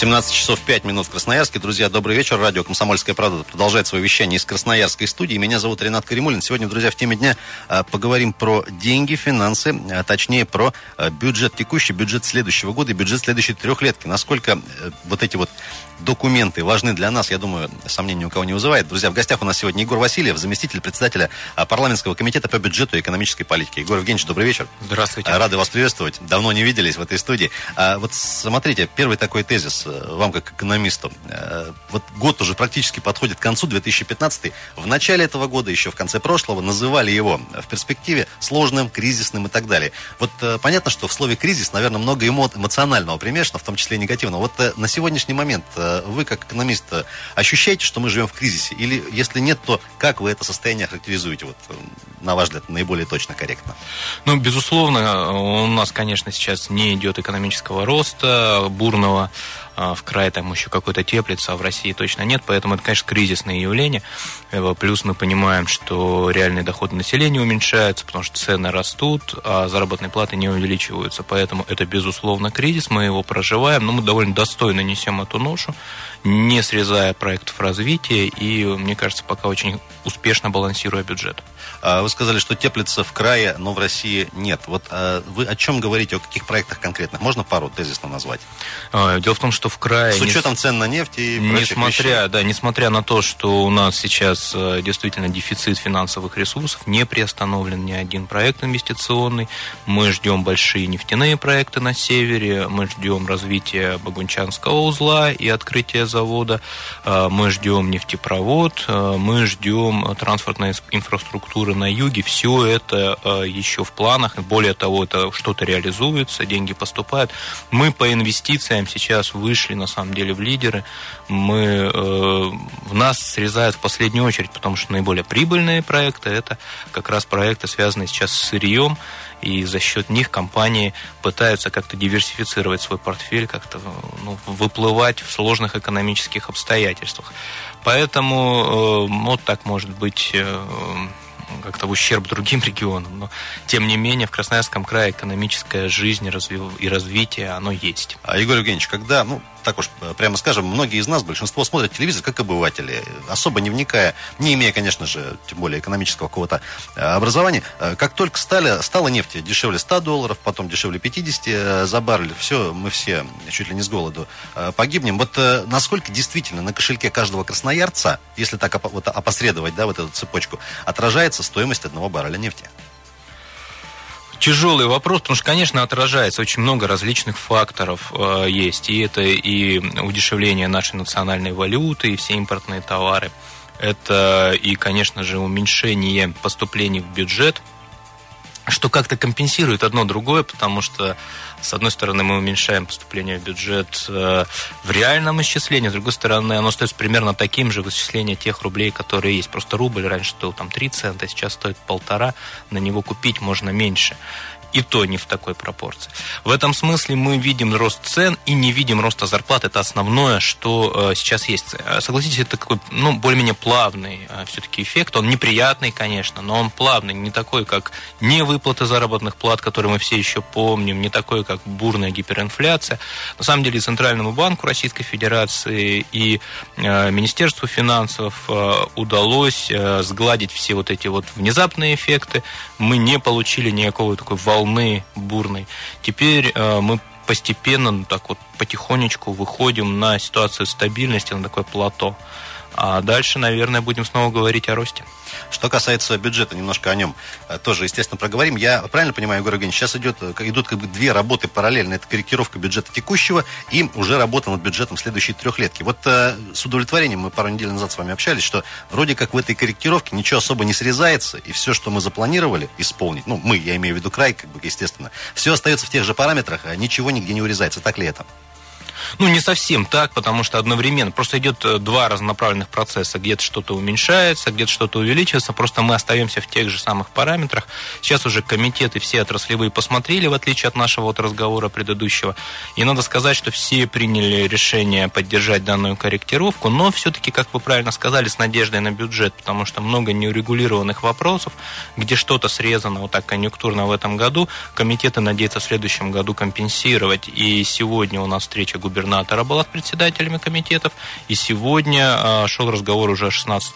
17 часов 5 минут в Красноярске. Друзья, добрый вечер. Радио «Комсомольская правда» продолжает свое вещание из Красноярской студии. Меня зовут Ренат Каримулин. Сегодня, друзья, в теме дня а, поговорим про деньги, финансы, а точнее про а, бюджет текущий, бюджет следующего года и бюджет следующей трехлетки. Насколько э, вот эти вот документы важны для нас, я думаю, сомнений у кого не вызывает. Друзья, в гостях у нас сегодня Егор Васильев, заместитель председателя парламентского комитета по бюджету и экономической политике. Егор Евгеньевич, добрый вечер. Здравствуйте. Рады вас приветствовать. Давно не виделись в этой студии. Вот смотрите, первый такой тезис вам как экономисту. Э, вот год уже практически подходит к концу, 2015. В начале этого года, еще в конце прошлого, называли его в перспективе сложным, кризисным и так далее. Вот э, понятно, что в слове кризис, наверное, много эмо эмоционального примешано, в том числе и негативного. Вот на сегодняшний момент вы, как экономист, ощущаете, что мы живем в кризисе? Или если нет, то как вы это состояние характеризуете? Вот, на ваш взгляд, наиболее точно, корректно? Ну, безусловно, у нас, конечно, сейчас не идет экономического роста бурного. А, в крае там еще какой-то теплится, а в России точно нет, поэтому это, конечно, кризисное явление. Э, плюс мы понимаем, что реальные доходы населения уменьшаются, потому что цены растут, а заработные платы не увеличиваются, поэтому это, безусловно, кризис, мы его проживаем, но мы довольно достойно несем эту ношу, не срезая проектов развития и, мне кажется, пока очень успешно балансируя бюджет. А, вы сказали, что теплится в крае, но в России нет. Вот а, вы о чем говорите, о каких проектах конкретных? Можно пару тезисно назвать? Дело в том, что в крае... С учетом цен на нефть и несмотря, да, несмотря на то, что у нас сейчас э, действительно дефицит финансовых ресурсов, не приостановлен ни один проект инвестиционный. Мы ждем большие нефтяные проекты на севере, мы ждем развития Багунчанского узла и открытия завода, мы ждем нефтепровод, мы ждем транспортной инфраструктуры на юге, все это э, еще в планах. Более того, это что-то реализуется, деньги поступают. Мы по инвестициям сейчас вышли, на самом деле, в лидеры. Мы, э, в нас срезают в последнюю очередь, потому что наиболее прибыльные проекты – это как раз проекты, связанные сейчас с сырьем, и за счет них компании пытаются как-то диверсифицировать свой портфель, как-то ну, выплывать в сложных экономических обстоятельствах. Поэтому э, вот так может быть как-то в ущерб другим регионам. Но, тем не менее, в Красноярском крае экономическая жизнь и развитие, оно есть. А, Егор Евгеньевич, когда, ну, так уж э, прямо скажем, многие из нас, большинство смотрят телевизор как обыватели, особо не вникая, не имея, конечно же, тем более экономического какого-то э, образования. Э, как только стали, стала нефть дешевле 100 долларов, потом дешевле 50 за баррель, все, мы все чуть ли не с голоду погибнем. Вот насколько действительно на кошельке каждого красноярца, если так вот опосредовать, да, вот эту цепочку, отражается стоимость одного барреля нефти? Тяжелый вопрос, потому что, конечно, отражается очень много различных факторов э, есть. И это и удешевление нашей национальной валюты, и все импортные товары. Это и, конечно же, уменьшение поступлений в бюджет, что как-то компенсирует одно другое, потому что с одной стороны, мы уменьшаем поступление в бюджет э, в реальном исчислении, с другой стороны, оно стоит примерно таким же в исчислении тех рублей, которые есть. Просто рубль раньше стоил там 3 цента, сейчас стоит полтора, на него купить можно меньше и то не в такой пропорции. В этом смысле мы видим рост цен и не видим роста зарплат. Это основное, что э, сейчас есть. Э, согласитесь, это такой, ну, более-менее плавный э, все-таки эффект. Он неприятный, конечно, но он плавный, не такой, как не выплаты заработных плат, которые мы все еще помним, не такой, как бурная гиперинфляция. На самом деле Центральному банку Российской Федерации и Министерству финансов удалось сгладить все вот эти вот внезапные эффекты. Мы не получили никакого такой волны волны бурной. Теперь э, мы постепенно, ну, так вот потихонечку выходим на ситуацию стабильности, на такое плато. А дальше, наверное, будем снова говорить о росте. Что касается бюджета, немножко о нем э, тоже, естественно, проговорим. Я правильно понимаю, Егор Евгеньевич, сейчас идет, э, идут как бы две работы параллельно. Это корректировка бюджета текущего и уже работа над бюджетом следующей трехлетки. Вот э, с удовлетворением мы пару недель назад с вами общались, что вроде как в этой корректировке ничего особо не срезается, и все, что мы запланировали исполнить, ну, мы, я имею в виду край, как бы, естественно, все остается в тех же параметрах, а ничего нигде не урезается. Так ли это? Ну, не совсем так, потому что одновременно просто идет э, два разнонаправленных процесса. Где-то что-то уменьшается, где-то что-то увеличивается. Просто мы остаемся в тех же самых параметрах. Сейчас уже комитеты все отраслевые посмотрели, в отличие от нашего вот разговора предыдущего. И надо сказать, что все приняли решение поддержать данную корректировку, но все-таки, как вы правильно сказали, с надеждой на бюджет, потому что много неурегулированных вопросов, где что-то срезано вот так конъюнктурно в этом году, комитеты надеются в следующем году компенсировать. И сегодня у нас встреча губернатора была с председателями комитетов, и сегодня а, шел разговор уже о 16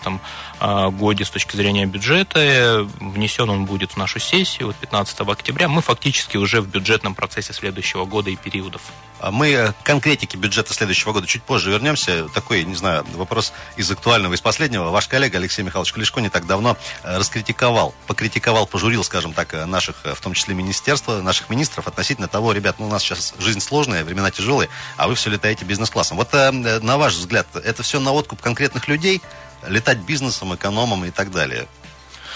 а, годе с точки зрения бюджета. Внесен он будет в нашу сессию вот 15 октября. Мы фактически уже в бюджетном процессе следующего года и периодов. А мы к конкретике бюджета следующего года чуть позже вернемся. Такой, не знаю, вопрос из актуального, из последнего. Ваш коллега Алексей Михайлович Клешко не так давно э, раскритиковал, покритиковал, пожурил, скажем так, э, наших, э, в том числе министерства, наших министров относительно того, ребят, ну у нас сейчас жизнь сложная, времена тяжелые, а вы все летаете бизнес-классом. Вот на ваш взгляд, это все на откуп конкретных людей, летать бизнесом, экономом и так далее?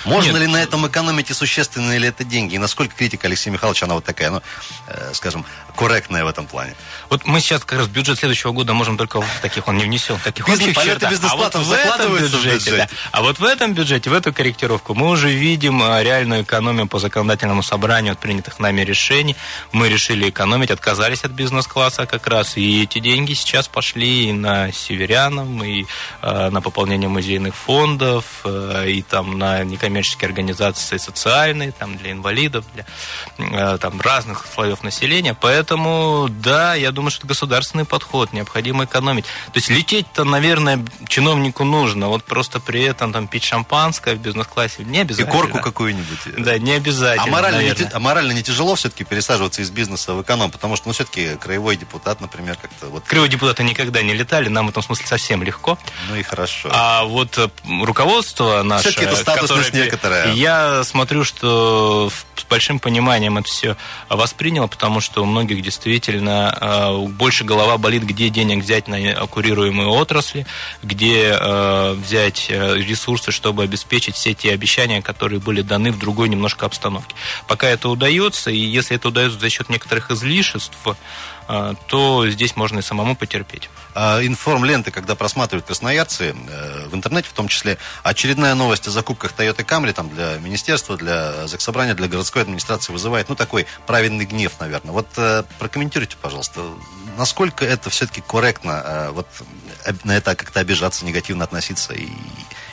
Можно Нет. ли на этом экономить и существенные ли это деньги? И насколько критика Алексея Михайловича, она вот такая, ну, э, скажем, корректная в этом плане? Вот мы сейчас как раз бюджет следующего года можем только в таких он не внесен, таких Бизнес, общих чертах. А вот в этом бюджете, да, а вот в этом бюджете, в эту корректировку мы уже видим э, реальную экономию по законодательному собранию от принятых нами решений. Мы решили экономить, отказались от бизнес-класса как раз, и эти деньги сейчас пошли и на северянам, и э, на пополнение музейных фондов, э, и там на некоммерческие некоммерческие организации социальные, там, для инвалидов, для э, там, разных слоев населения. Поэтому, да, я думаю, что это государственный подход, необходимо экономить. То есть лететь-то, наверное, чиновнику нужно, вот просто при этом там пить шампанское в бизнес-классе не обязательно. И корку какую-нибудь. Да, не обязательно. А морально, не, а морально не тяжело все-таки пересаживаться из бизнеса в эконом, потому что, ну, все-таки краевой депутат, например, как-то вот... Краевые депутаты никогда не летали, нам в этом смысле совсем легко. Ну и хорошо. А вот э, руководство наше, это статусность некоторая. Я смотрю, что с большим пониманием это все восприняло, потому что у многих действительно э, больше голова болит, где денег взять на курируемые отрасли, где э, взять э, ресурсы, чтобы обеспечить все те обещания, которые были даны в другой немножко обстановке. Пока это удается, и если это удается за счет некоторых излишеств, то здесь можно и самому потерпеть. А информ-ленты, когда просматривают красноярцы, э, в интернете в том числе, очередная новость о закупках Toyota Camry там, для министерства, для заксобрания, для городской администрации вызывает, ну, такой правильный гнев, наверное. Вот э, прокомментируйте, пожалуйста, насколько это все-таки корректно, э, вот на это как-то обижаться, негативно относиться и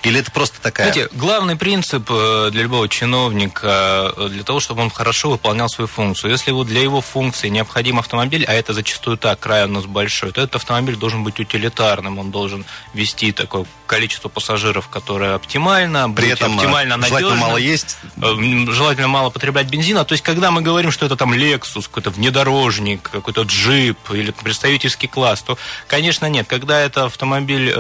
или это просто такая... Знаете, главный принцип э, для любого чиновника, э, для того, чтобы он хорошо выполнял свою функцию. Если вот для его функции необходим автомобиль, а это зачастую так, край у нас большой, то этот автомобиль должен быть утилитарным, он должен вести такое количество пассажиров, которое оптимально, При этом э, оптимально надежно. Желательно мало есть. Желательно мало потреблять бензина. То есть, когда мы говорим, что это там Lexus, какой-то внедорожник, какой-то джип или представительский класс, то, конечно, нет. Когда это автомобиль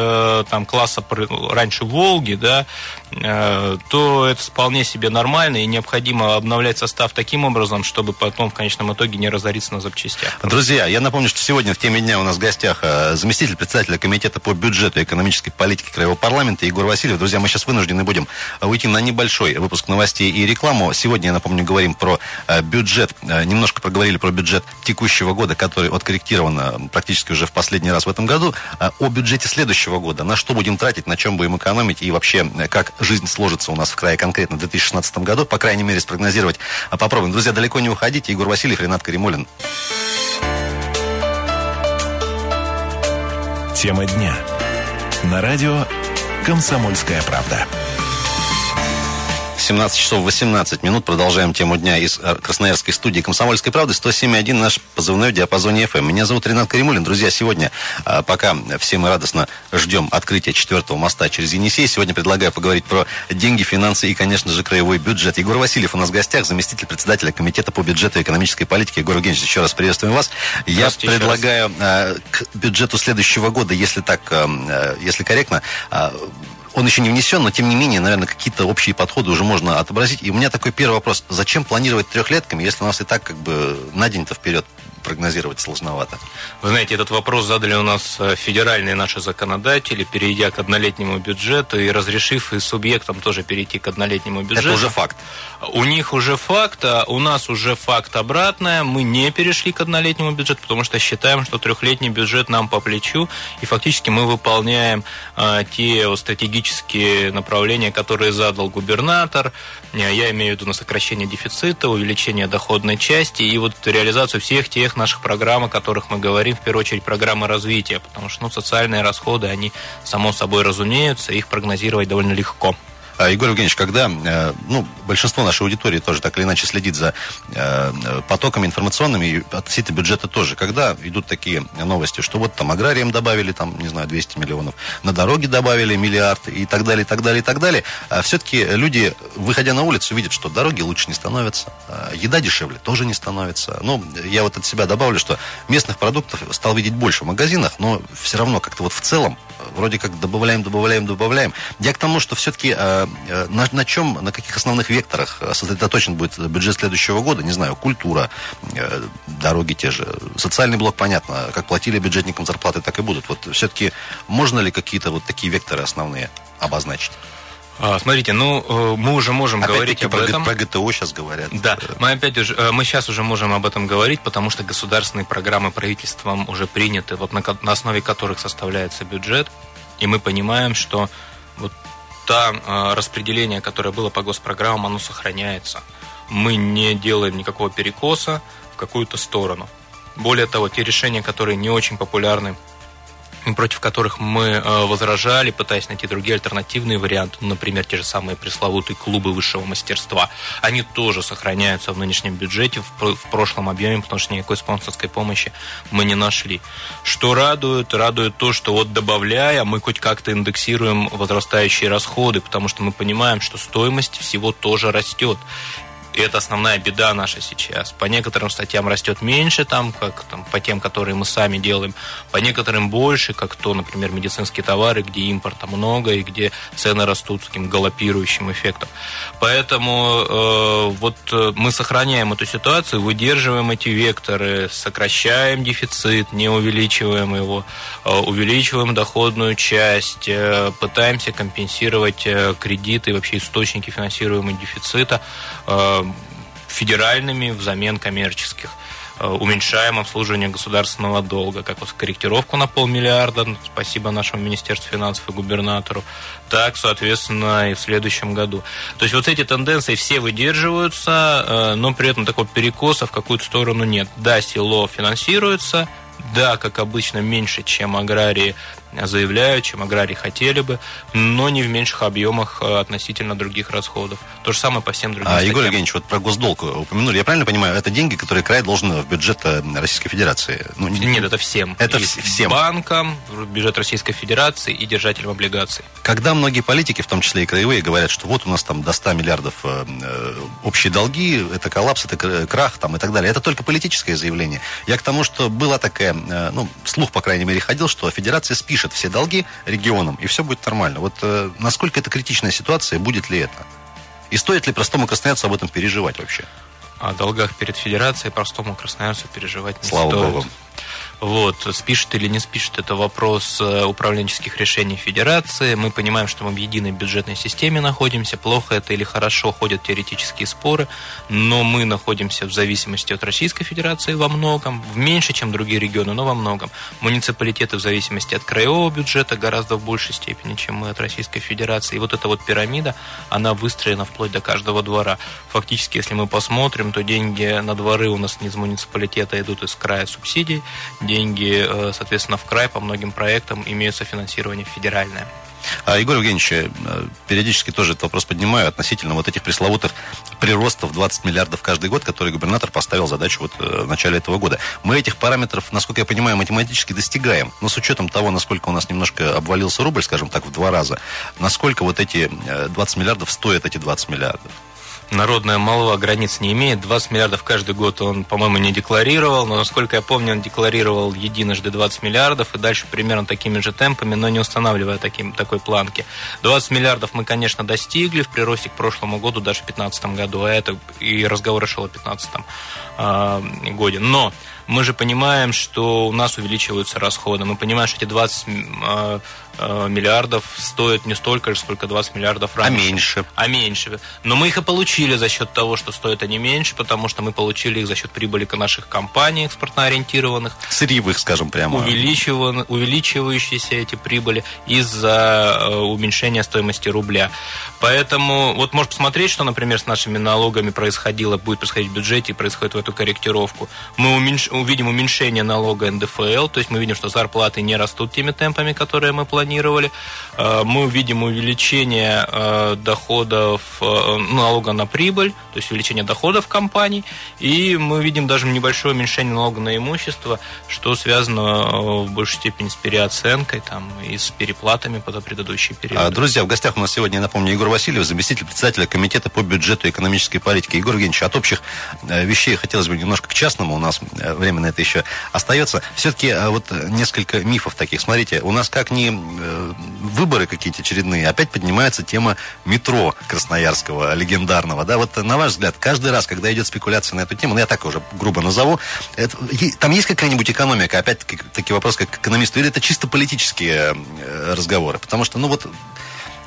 там класса раньше Волга, Волги, да, э, то это вполне себе нормально и необходимо обновлять состав таким образом, чтобы потом в конечном итоге не разориться на запчастях. Друзья, я напомню, что сегодня в теме дня у нас в гостях э, заместитель председателя комитета по бюджету и экономической политике Краевого парламента Егор Васильев. Друзья, мы сейчас вынуждены будем уйти на небольшой выпуск новостей и рекламу. Сегодня, я напомню, говорим про э, бюджет, немножко проговорили про бюджет текущего года, который откорректирован практически уже в последний раз в этом году. О бюджете следующего года, на что будем тратить, на чем будем экономить и вообще, как жизнь сложится у нас в крае конкретно в 2016 году, по крайней мере, спрогнозировать а попробуем. Друзья, далеко не уходите. Егор Васильев, Ренат Каримулин. Тема дня. На радио «Комсомольская правда». 17 часов 18 минут. Продолжаем тему дня из э, Красноярской студии «Комсомольской правды». 107.1 наш позывной в диапазоне FM. Меня зовут Ренат Каримулин. Друзья, сегодня, э, пока все мы радостно ждем открытия четвертого моста через Енисей, сегодня предлагаю поговорить про деньги, финансы и, конечно же, краевой бюджет. Егор Васильев у нас в гостях, заместитель председателя Комитета по бюджету и экономической политике. Егор Евгеньевич, еще раз приветствуем вас. Я предлагаю э, к бюджету следующего года, если так, если корректно, он еще не внесен, но тем не менее, наверное, какие-то общие подходы уже можно отобразить. И у меня такой первый вопрос. Зачем планировать трехлетками, если у нас и так как бы на день-то вперед прогнозировать сложновато. Вы знаете, этот вопрос задали у нас э, федеральные наши законодатели, перейдя к однолетнему бюджету и разрешив и субъектам тоже перейти к однолетнему бюджету. Это уже факт. У них уже факт, а у нас уже факт обратное. Мы не перешли к однолетнему бюджету, потому что считаем, что трехлетний бюджет нам по плечу, и фактически мы выполняем э, те стратегические направления, которые задал губернатор. Я имею в виду на сокращение дефицита, увеличение доходной части и вот реализацию всех тех наших программ, о которых мы говорим, в первую очередь программы развития, потому что ну, социальные расходы, они само собой разумеются, их прогнозировать довольно легко. А, Егор Евгеньевич, когда э, ну, большинство нашей аудитории тоже так или иначе следит за э, потоками информационными и относительно бюджета тоже, когда идут такие новости, что вот там аграриям добавили, там, не знаю, 200 миллионов, на дороги добавили миллиард и так далее, и так далее, и так далее, а все-таки люди, выходя на улицу, видят, что дороги лучше не становятся, а еда дешевле тоже не становится. Ну, я вот от себя добавлю, что местных продуктов стал видеть больше в магазинах, но все равно как-то вот в целом вроде как добавляем, добавляем, добавляем. Я к тому, что все-таки э, э, на, на чем, на каких основных векторах сосредоточен будет бюджет следующего года, не знаю, культура, э, дороги те же, социальный блок, понятно, как платили бюджетникам зарплаты, так и будут. Вот все-таки можно ли какие-то вот такие векторы основные обозначить? А, смотрите, ну э, мы уже можем Опять говорить об этом. Про ГТО сейчас говорят. Да, мы опять уже, э, мы сейчас уже можем об этом говорить, потому что государственные программы правительством уже приняты, вот на, на основе которых составляется бюджет, и мы понимаем, что вот та э, распределение, которое было по госпрограммам, оно сохраняется. Мы не делаем никакого перекоса в какую-то сторону. Более того, те решения, которые не очень популярны против которых мы э, возражали, пытаясь найти другие альтернативные варианты, ну, например, те же самые пресловутые клубы высшего мастерства, они тоже сохраняются в нынешнем бюджете в, в прошлом объеме, потому что никакой спонсорской помощи мы не нашли. Что радует? Радует то, что вот добавляя, мы хоть как-то индексируем возрастающие расходы, потому что мы понимаем, что стоимость всего тоже растет. И это основная беда наша сейчас. По некоторым статьям растет меньше, там, как там, по тем, которые мы сами делаем, по некоторым больше, как то, например, медицинские товары, где импорта много и где цены растут с таким галопирующим эффектом. Поэтому э, вот э, мы сохраняем эту ситуацию, выдерживаем эти векторы, сокращаем дефицит, не увеличиваем его, э, увеличиваем доходную часть, э, пытаемся компенсировать э, кредиты вообще источники финансируемого дефицита э, федеральными взамен коммерческих э, уменьшаем обслуживание государственного долга, как вот корректировку на полмиллиарда, спасибо нашему Министерству финансов и губернатору, так, соответственно, и в следующем году. То есть вот эти тенденции все выдерживаются, э, но при этом такого перекоса в какую-то сторону нет. Да, село финансируется, да, как обычно, меньше, чем аграрии заявляют, чем аграрии хотели бы, но не в меньших объемах э, относительно других расходов. То же самое по всем другим а, статьям. Егор Евгеньевич, вот про госдолг упомянули. Я правильно понимаю, это деньги, которые край должен в бюджет э, Российской Федерации? Ну, Нет, это всем. Это И всем. Банкам, бюджет Российской Федерации и держателям облигаций. Когда многие политики, в том числе и краевые, говорят, что вот у нас там до 100 миллиардов э, э, общие долги, это коллапс, это крах там и так далее. Это только политическое заявление. Я к тому, что была такая, э, ну, слух, по крайней мере, ходил, что Федерация спишет все долги регионам, и все будет нормально. Вот э, насколько это критичная ситуация, будет ли это? И стоит ли простому красноярцу об этом переживать вообще? О долгах перед Федерацией простому красноярцу переживать не Слава стоит. Богу. Вот, спишет или не спишет, это вопрос э, управленческих решений Федерации. Мы понимаем, что мы в единой бюджетной системе находимся. Плохо это или хорошо, ходят теоретические споры. Но мы находимся в зависимости от Российской Федерации во многом. В меньше, чем другие регионы, но во многом. Муниципалитеты в зависимости от краевого бюджета гораздо в большей степени, чем мы от Российской Федерации. И вот эта вот пирамида, она выстроена вплоть до каждого двора. Фактически, если мы посмотрим, то деньги на дворы у нас не из муниципалитета идут из края субсидий деньги, э, соответственно, в край по многим проектам имеется финансирование федеральное. А, Егор Евгеньевич, э, периодически тоже этот вопрос поднимаю относительно вот этих пресловутых приростов 20 миллиардов каждый год, которые губернатор поставил задачу вот э, в начале этого года. Мы этих параметров, насколько я понимаю, математически достигаем. Но с учетом того, насколько у нас немножко обвалился рубль, скажем так, в два раза, насколько вот эти 20 миллиардов стоят эти 20 миллиардов? Народная молва границ не имеет. 20 миллиардов каждый год он, по-моему, не декларировал, но, насколько я помню, он декларировал единожды 20 миллиардов и дальше примерно такими же темпами, но не устанавливая таким, такой планки. 20 миллиардов мы, конечно, достигли в приросте к прошлому году, даже в 2015 году, а это и разговор шел о 2015 э, годе. Но мы же понимаем, что у нас увеличиваются расходы. Мы понимаем, что эти 20 Э, миллиардов стоит не столько же, сколько 20 миллиардов а раньше. А меньше. А меньше. Но мы их и получили за счет того, что стоят они меньше, потому что мы получили их за счет прибыли наших компаний экспортно-ориентированных. Сырьевых, скажем прямо. Увеличивающиеся эти прибыли из-за э, уменьшения стоимости рубля. Поэтому вот можно посмотреть, что, например, с нашими налогами происходило, будет происходить в бюджете и происходит в эту корректировку. Мы уменьш... увидим уменьшение налога НДФЛ, то есть мы видим, что зарплаты не растут теми темпами, которые мы планировали. Э, мы увидим увеличение э, доходов э, налога на прибыль, то есть увеличение доходов компаний, и мы видим даже небольшое уменьшение налога на имущество, что связано в большей степени с переоценкой там, и с переплатами по предыдущий период. А, друзья, в гостях у нас сегодня, напомню, Егор Васильев, заместитель председателя Комитета по бюджету и экономической политике. Егор Евгеньевич, от общих вещей хотелось бы немножко к частному, у нас время на это еще остается. Все-таки вот несколько мифов таких. Смотрите, у нас как ни Э, выборы какие-то очередные, опять поднимается тема метро Красноярского, легендарного. Да, вот на ваш взгляд, каждый раз, когда идет спекуляция на эту тему, ну я так уже грубо назову, это, там есть какая-нибудь экономика, опять-таки вопрос как экономисту, или это чисто политические э, разговоры? Потому что, ну вот,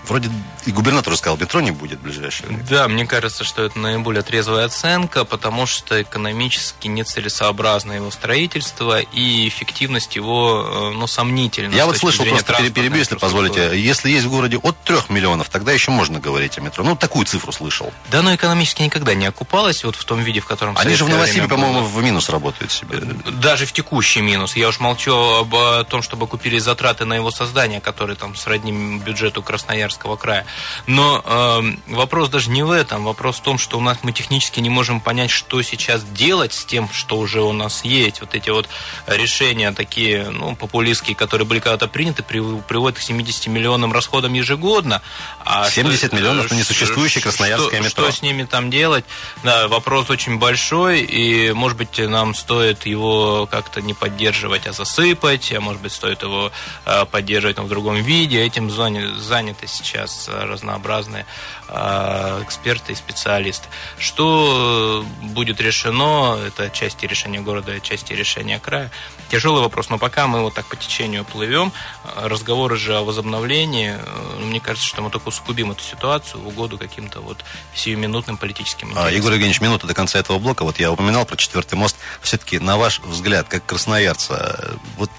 Вроде и губернатор сказал, метро не будет в ближайшее время. Да, мне кажется, что это наиболее трезвая оценка, потому что экономически нецелесообразно его строительство и эффективность его, э, ну, сомнительна. Я вот слышал, просто перебью, если позволите, если есть в городе от трех миллионов, тогда еще можно говорить о метро. Ну, такую цифру слышал. Да, но экономически никогда не окупалось, вот в том виде, в котором Они же в Новосибе, по-моему, в минус работают себе. Даже в текущий минус. Я уж молчу об том, чтобы купили затраты на его создание, которые там сродни бюджету Красноярска Красноярского края. Но э, вопрос даже не в этом. Вопрос в том, что у нас мы технически не можем понять, что сейчас делать с тем, что уже у нас есть. Вот эти вот решения такие, ну, популистские, которые были когда-то приняты, приводят к 70 миллионам расходам ежегодно. А 70 что, миллионов на несуществующее красноярское что, метро. Что с ними там делать? Да, вопрос очень большой, и, может быть, нам стоит его как-то не поддерживать, а засыпать, а может быть, стоит его э, поддерживать но в другом виде. Этим заняты сейчас сейчас разнообразные а, эксперты и специалисты. Что будет решено, это части решения города, части решения края. Тяжелый вопрос, но пока мы вот так по течению плывем, разговоры же о возобновлении, э, мне кажется, что мы только усугубим эту ситуацию в угоду каким-то вот сиюминутным политическим интересам. А, Егор Евгеньевич, минута до конца этого блока. Вот я упоминал про четвертый мост. Все-таки, на ваш взгляд, как красноярца, вот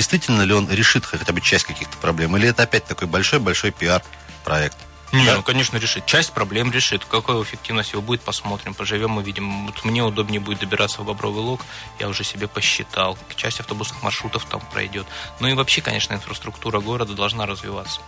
действительно ли он решит хотя бы часть каких-то проблем? Или это опять такой большой-большой пиар-проект? Не, да? ну, конечно, решит. Часть проблем решит. Какой эффективность его будет, посмотрим, поживем, увидим. Вот мне удобнее будет добираться в Бобровый Лог, я уже себе посчитал. Часть автобусных маршрутов там пройдет. Ну и вообще, конечно, инфраструктура города должна развиваться.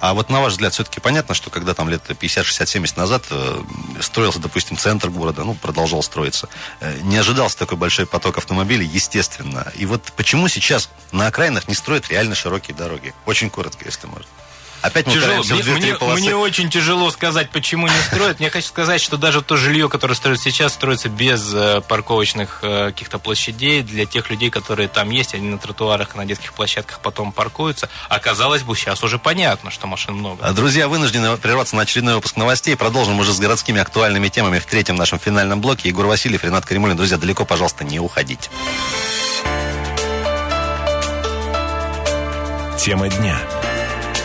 А вот на ваш взгляд, все-таки понятно, что когда там лет 50, 60, 70 назад э, строился, допустим, центр города, ну, продолжал строиться, э, не ожидался такой большой поток автомобилей, естественно. И вот почему сейчас на окраинах не строят реально широкие дороги? Очень коротко, если можно. Опять мы тяжело. Мне, мне, мне очень тяжело сказать, почему не строят. Мне хочу сказать, что даже то жилье, которое строят сейчас, строится без э, парковочных э, каких-то площадей для тех людей, которые там есть, они на тротуарах, на детских площадках потом паркуются. Оказалось бы, сейчас уже понятно, что машин много. А, друзья, вынуждены прерваться на очередной выпуск новостей. Продолжим уже с городскими актуальными темами в третьем нашем финальном блоке. Егор Васильев, Ренат Каримулин. Друзья, далеко, пожалуйста, не уходите. Тема дня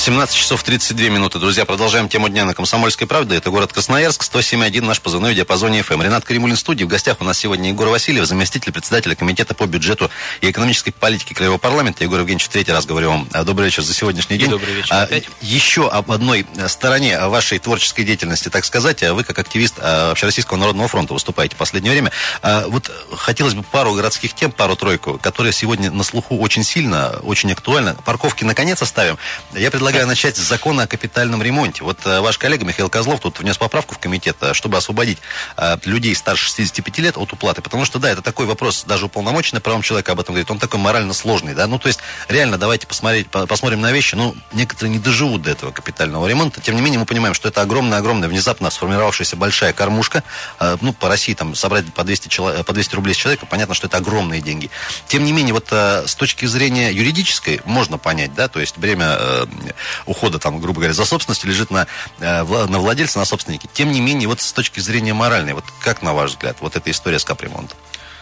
17 часов 32 минуты. Друзья, продолжаем тему дня на «Комсомольской правде». Это город Красноярск, 107.1, наш позывной в диапазоне FM. Ренат Каримулин студии. В гостях у нас сегодня Егор Васильев, заместитель председателя Комитета по бюджету и экономической политике Краевого парламента. Егор Евгеньевич, в третий раз говорю вам а, добрый вечер за сегодняшний день. И добрый вечер а, опять. Еще об одной стороне вашей творческой деятельности, так сказать. Вы, как активист Общероссийского народного фронта, выступаете в последнее время. Вот хотелось бы пару городских тем, пару-тройку, которые сегодня на слуху очень сильно, очень актуально. Парковки наконец оставим. Я предлагаю предлагаю начать с закона о капитальном ремонте. Вот э, ваш коллега Михаил Козлов тут внес поправку в комитет, э, чтобы освободить э, людей старше 65 лет от уплаты. Потому что, да, это такой вопрос, даже уполномоченный правом человека об этом говорит, он такой морально сложный, да. Ну, то есть, реально, давайте посмотреть, посмотрим на вещи. Ну, некоторые не доживут до этого капитального ремонта. Тем не менее, мы понимаем, что это огромная-огромная, внезапно сформировавшаяся большая кормушка. Ну, по России там собрать по 200, человек, по 200 рублей с человека, понятно, что это огромные деньги. Тем не менее, вот с точки зрения юридической можно понять, да, то есть бремя ухода, там, грубо говоря, за собственностью лежит на, на владельце, на собственнике. Тем не менее, вот с точки зрения моральной, вот как на ваш взгляд, вот эта история с капремонтом?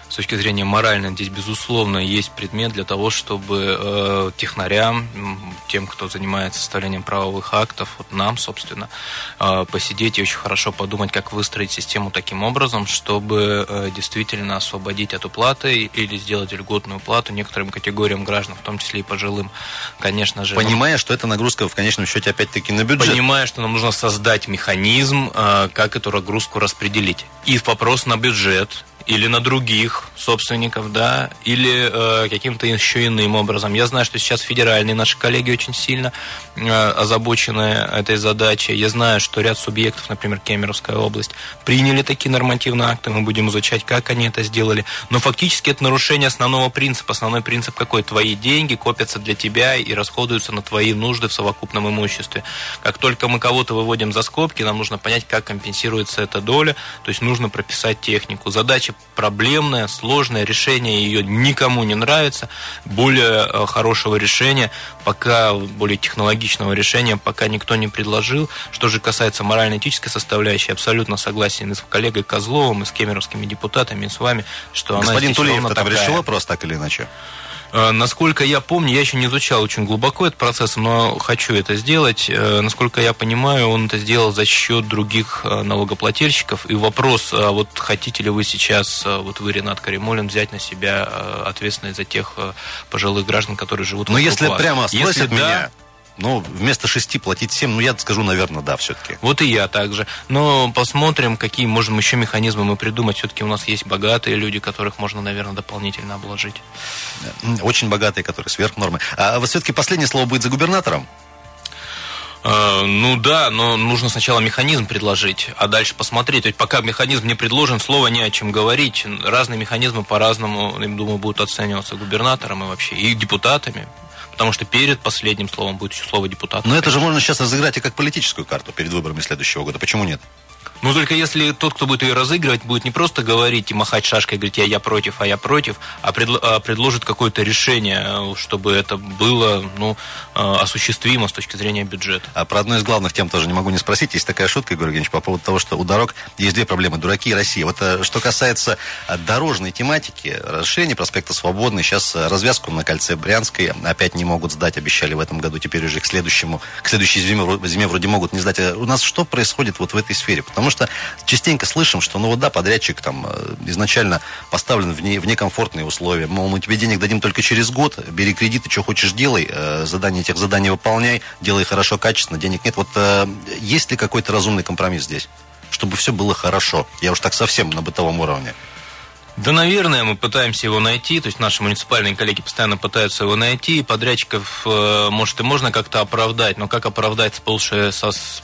С точки зрения моральной, здесь, безусловно, есть предмет для того, чтобы э, технарям, тем, кто занимается составлением правовых актов, вот нам, собственно, э, посидеть и очень хорошо подумать, как выстроить систему таким образом, чтобы э, действительно освободить от уплаты или сделать льготную плату некоторым категориям граждан, в том числе и пожилым, конечно же. Понимая, что это нагрузка в конечном счете опять-таки на бюджет. Понимая, что нам нужно создать механизм, э, как эту нагрузку распределить. И вопрос на бюджет, или на других собственников, да, или э, каким-то еще иным образом. Я знаю, что сейчас федеральные наши коллеги очень сильно э, озабочены этой задачей. Я знаю, что ряд субъектов, например, Кемеровская область, приняли такие нормативные акты. Мы будем изучать, как они это сделали. Но фактически это нарушение основного принципа. Основной принцип какой? Твои деньги копятся для тебя и расходуются на твои нужды в совокупном имуществе. Как только мы кого-то выводим за скобки, нам нужно понять, как компенсируется эта доля. То есть нужно прописать технику. Задача проблемное, сложное, решение ее никому не нравится. Более э, хорошего решения, пока более технологичного решения, пока никто не предложил. Что же касается морально-этической составляющей, абсолютно согласен и с коллегой Козловым, и с кемеровскими депутатами, и с вами, что Господин она Тулеев там решил вопрос так или иначе? Э, насколько я помню, я еще не изучал очень глубоко этот процесс, но хочу это сделать. Э, насколько я понимаю, он это сделал за счет других э, налогоплательщиков. И вопрос, вот хотите ли вы сейчас, вот вы, Ренат Каримулин, взять на себя ответственность за тех пожилых граждан, которые живут в Ну, если вас? прямо спросят если меня, да, ну, вместо шести платить семь, ну, я скажу, наверное, да, все-таки. Вот и я также. Но посмотрим, какие можем еще механизмы мы придумать. Все-таки у нас есть богатые люди, которых можно, наверное, дополнительно обложить. Очень богатые, которые сверх нормы. А все-таки последнее слово будет за губернатором? А, ну да, но нужно сначала механизм предложить, а дальше посмотреть. То есть пока механизм не предложен, слова не о чем говорить. Разные механизмы по-разному, думаю, будут оцениваться губернатором и вообще и депутатами потому что перед последним словом будет еще слово депутата. Но это же можно сейчас разыграть и как политическую карту перед выборами следующего года. Почему нет? Ну, только если тот, кто будет ее разыгрывать, будет не просто говорить и махать шашкой, говорить, я, я против, а я против, а, а предложит какое-то решение, чтобы это было ну, а, осуществимо с точки зрения бюджета. А про одну из главных тем тоже не могу не спросить. Есть такая шутка, Игорь Евгеньевич, по поводу того, что у дорог есть две проблемы. Дураки и Россия. Вот э, что касается э, дорожной тематики, расширение проспекта Свободный, сейчас э, развязку на кольце Брянской опять не могут сдать, обещали в этом году, теперь уже к следующему, к следующей зиме, зиме вроде могут не сдать. У нас что происходит вот в этой сфере? Потому Потому что частенько слышим, что, ну вот да, подрядчик там э, изначально поставлен в, не, в некомфортные условия. Мол, мы тебе денег дадим только через год, бери кредиты, что хочешь делай, э, задания этих заданий выполняй, делай хорошо, качественно, денег нет. Вот э, есть ли какой-то разумный компромисс здесь? Чтобы все было хорошо. Я уж так совсем на бытовом уровне. Да, наверное, мы пытаемся его найти, то есть наши муниципальные коллеги постоянно пытаются его найти, подрядчиков, э, может, и можно как-то оправдать, но как оправдать сползший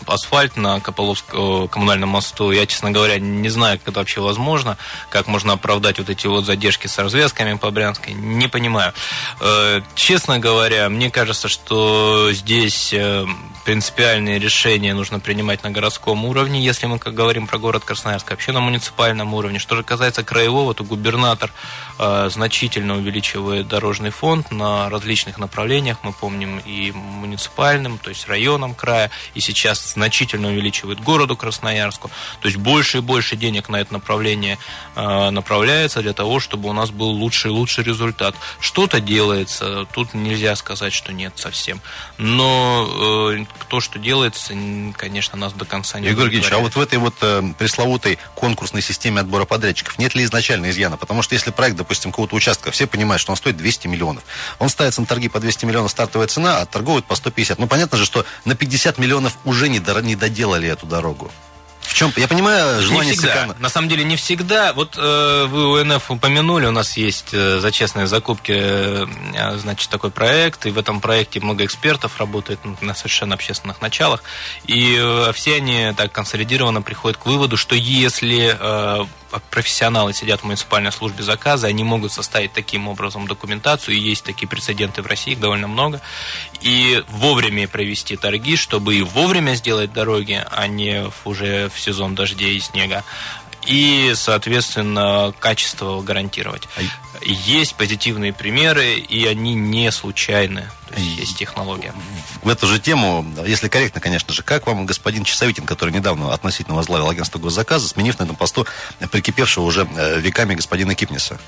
асфальт на Кополовском коммунальном мосту, я, честно говоря, не знаю, как это вообще возможно, как можно оправдать вот эти вот задержки с развязками по Брянской, не понимаю. Э, честно говоря, мне кажется, что здесь э, принципиальные решения нужно принимать на городском уровне, если мы как говорим про город Красноярск, вообще на муниципальном уровне. Что же касается краевого, то губернатор э, значительно увеличивает дорожный фонд на различных направлениях. Мы помним и муниципальным, то есть районом края, и сейчас значительно увеличивает городу Красноярску. То есть больше и больше денег на это направление э, направляется для того, чтобы у нас был лучший и лучший результат. Что-то делается, тут нельзя сказать, что нет совсем. Но э, то, что делается, конечно, нас до конца не Егор Георгиевич, а вот в этой вот э, пресловутой конкурсной системе отбора подрядчиков нет ли изначально изъяна. Потому что если проект, допустим, какого-то участка, все понимают, что он стоит 200 миллионов. Он ставится на торги по 200 миллионов стартовая цена, а торгуют по 150. Ну, понятно же, что на 50 миллионов уже не, до, не доделали эту дорогу. В чем? Я понимаю желание не всегда. Цикана. На самом деле не всегда. Вот э, вы УНФ упомянули, у нас есть э, за честные закупки, э, значит, такой проект, и в этом проекте много экспертов работает на совершенно общественных началах, и э, все они так консолидированно приходят к выводу, что если э, профессионалы сидят в муниципальной службе заказа, они могут составить таким образом документацию, и есть такие прецеденты в России, их довольно много, и вовремя провести торги, чтобы и вовремя сделать дороги, а не уже в сезон дождей и снега, и, соответственно, качество гарантировать. Есть позитивные примеры, и они не случайны. То есть есть технология. В эту же тему, если корректно, конечно же, как вам господин Часовитин, который недавно относительно возглавил агентство госзаказа, сменив на этом посту прикипевшего уже э, веками господина Кипниса?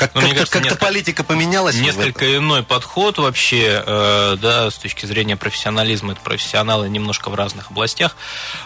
Как, как, кажется, как-то несколько, политика поменялась? Несколько иной подход вообще, э, да, с точки зрения профессионализма. Это профессионалы немножко в разных областях.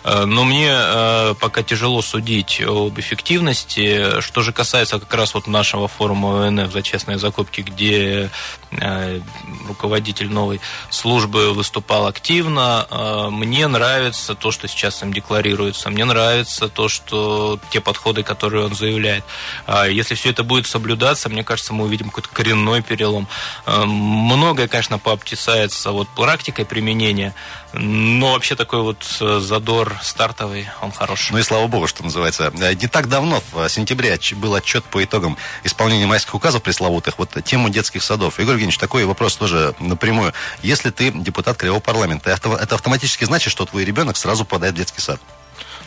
Э, но мне э, пока тяжело судить об эффективности. Что же касается как раз вот нашего форума ОНФ за честные закупки, где э, руководитель новой службы выступал активно, э, мне нравится то, что сейчас им декларируется. Мне нравится то, что те подходы, которые он заявляет. Э, если все это будет соблюдаться, меняться, мне кажется, мы увидим какой-то коренной перелом. Э, многое, конечно, пообтесается вот практикой применения, но вообще такой вот э, задор стартовый, он хороший. Ну и слава богу, что называется. Э, не так давно, в сентябре, был отчет по итогам исполнения майских указов пресловутых, вот тему детских садов. Игорь Евгеньевич, такой вопрос тоже напрямую. Если ты депутат Краевого парламента, это автоматически значит, что твой ребенок сразу попадает в детский сад?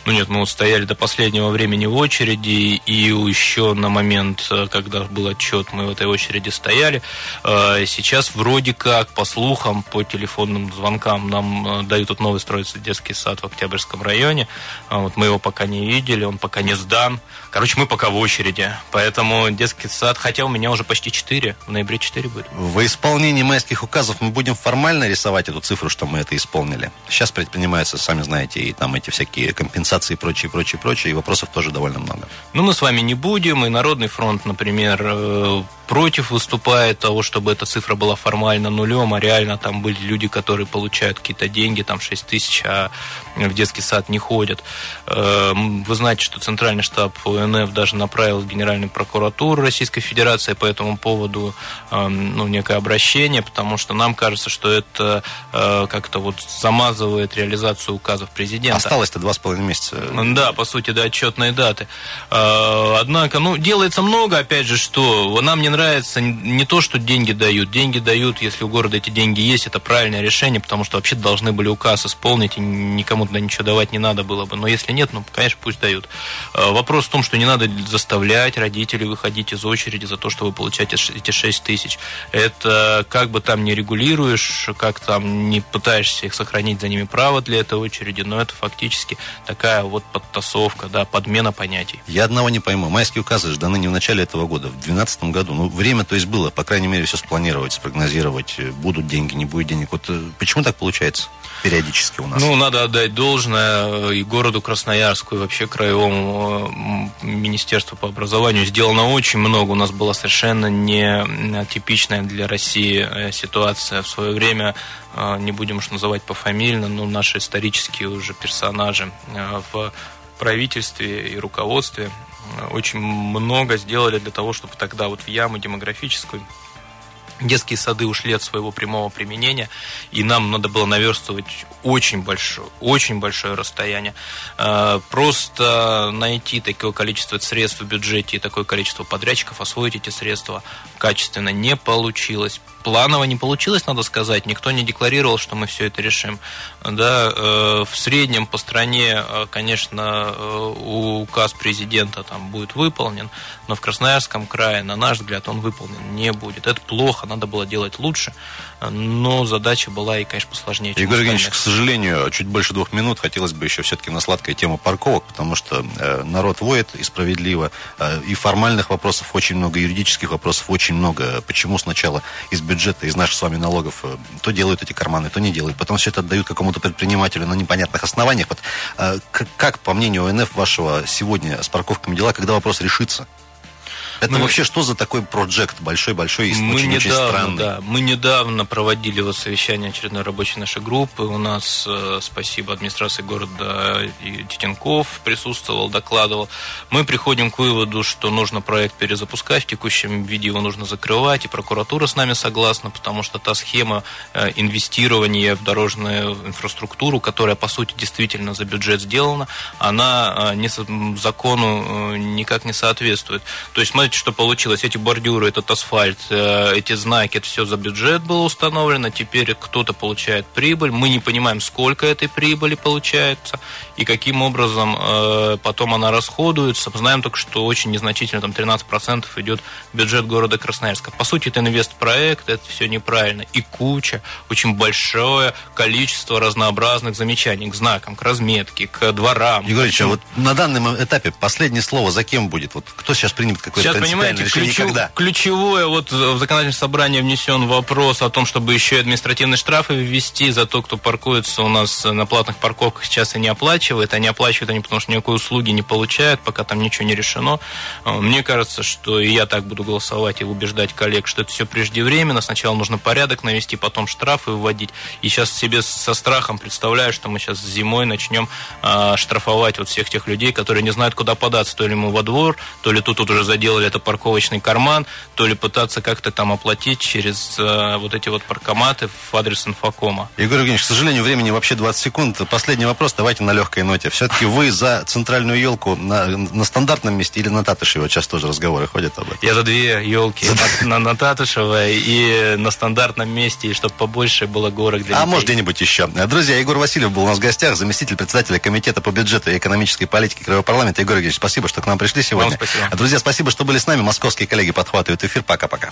Ну нет, мы вот стояли до последнего времени в очереди, и еще на момент, э, когда был отчет, мы в этой очереди стояли. Э, сейчас вроде как, по слухам, по телефонным звонкам, нам э, дают тут новый строится детский сад в Октябрьском районе. Вот мы его пока не видели, он пока не сдан. Короче, мы пока в очереди. Поэтому детский сад, хотя у меня уже почти 4, в ноябре 4 будет. В исполнении майских указов мы будем формально рисовать эту цифру, что мы это исполнили. Сейчас предпринимаются, сами знаете, и там эти всякие компенсации и прочее, прочее, прочее, и вопросов тоже довольно много. Ну, мы с вами не будем, и Народный фронт, например, э, против выступает того, чтобы эта цифра была формально нулем, а реально там были люди, которые получают какие-то деньги, там 6 тысяч, а в детский сад не ходят. Э, вы знаете, что Центральный штаб ОНФ даже направил в Генеральную прокуратуру Российской Федерации по этому поводу эм, ну, некое обращение, потому что нам кажется, что это э, как-то вот замазывает реализацию указов президента. Осталось-то два с половиной месяца. Да, по сути, до отчетной даты. Э, однако, ну, делается много, опять же, что нам не нравится не то, что деньги дают. Деньги дают, если у города эти деньги есть, это правильное решение, потому что вообще должны были указ исполнить, и никому туда ничего давать не надо было бы. Но если нет, ну, конечно, пусть дают. А, вопрос в том, что не надо заставлять родителей выходить из очереди за то, чтобы получать эти 6 тысяч. Это как бы там не регулируешь, как там не пытаешься их сохранить за ними право для этой очереди, но это фактически такая вот подтасовка, да, подмена понятий. Я одного не пойму. Майские указы же даны не в начале этого года, в 2012 году. Ну, время, то есть, было, по крайней мере, все спланировать, спрогнозировать, э, будут деньги, не будет денег. Вот э, почему так получается периодически у нас? Ну, надо отдать должное э, и городу Красноярску, и вообще краевому министерству по образованию. Сделано очень много. У нас была совершенно не типичная для России ситуация. В свое время, не будем уж называть пофамильно, но наши исторические уже персонажи в правительстве и руководстве очень много сделали для того, чтобы тогда вот в яму демографическую детские сады ушли от своего прямого применения, и нам надо было наверстывать очень большое, очень большое расстояние. Э, просто найти такое количество средств в бюджете и такое количество подрядчиков, освоить эти средства качественно не получилось. Планово не получилось, надо сказать. Никто не декларировал, что мы все это решим. Да, э, в среднем по стране, э, конечно, указ президента там будет выполнен, но в Красноярском крае, на наш взгляд, он выполнен не будет. Это плохо, надо было делать лучше, но задача была и, конечно, посложнее. Игорь Евгеньевич, к сожалению, чуть больше двух минут хотелось бы еще все-таки на сладкой тему парковок, потому что э, народ воет и справедливо, э, и формальных вопросов очень много, юридических вопросов очень много. Почему сначала из бюджета, из наших с вами налогов э, то делают эти карманы, то не делают, потом все это отдают какому-то предпринимателю на непонятных основаниях. Вот, э, как, по мнению ОНФ, вашего сегодня с парковками дела, когда вопрос решится? Это мы, вообще что за такой проект большой-большой и мы очень, недавно, очень странный? Да, мы недавно проводили вот совещание очередной рабочей нашей группы. У нас, э, спасибо администрации города и Титенков присутствовал, докладывал. Мы приходим к выводу, что нужно проект перезапускать, в текущем виде его нужно закрывать, и прокуратура с нами согласна, потому что та схема э, инвестирования в дорожную инфраструктуру, которая, по сути, действительно за бюджет сделана, она э, не, закону никак не соответствует. То есть мы знаете, что получилось? Эти бордюры, этот асфальт, э, эти знаки, это все за бюджет было установлено. Теперь кто-то получает прибыль. Мы не понимаем, сколько этой прибыли получается и каким образом э, потом она расходуется. Знаем только, что очень незначительно, там 13% идет бюджет города Красноярска. По сути, это инвестпроект, это все неправильно. И куча, очень большое количество разнообразных замечаний к знакам, к разметке, к дворам. Егорович, а вот на данном этапе последнее слово за кем будет? Вот кто сейчас примет какое-то понимаете, ключев, ключевое, вот в законодательное собрание внесен вопрос о том, чтобы еще и административные штрафы ввести за то, кто паркуется у нас на платных парковках сейчас и не оплачивает. Они оплачивают они, потому что никакой услуги не получают, пока там ничего не решено. Мне кажется, что и я так буду голосовать и убеждать коллег, что это все преждевременно. Сначала нужно порядок навести, потом штрафы вводить. И сейчас себе со страхом представляю, что мы сейчас зимой начнем а, штрафовать вот всех тех людей, которые не знают, куда податься. То ли мы во двор, то ли тут, тут уже заделали это парковочный карман, то ли пытаться как-то там оплатить через а, вот эти вот паркоматы в адрес инфокома. Егор Евгеньевич, к сожалению, времени вообще 20 секунд. Последний вопрос, давайте на легкой ноте. Все-таки вы за центральную елку на, на стандартном месте или на Татышево? Сейчас тоже разговоры ходят об этом. Я за две елки. На, на Татышево и на стандартном месте, и чтобы побольше было горок для А может где-нибудь еще. Друзья, Егор Васильев был у нас в гостях, заместитель председателя Комитета по бюджету и экономической политике Краевого парламента. Егор Евгеньевич, спасибо, что к нам пришли сегодня. Вам спасибо. Друзья, спасибо, что были с нами. Московские коллеги подхватывают эфир. Пока-пока.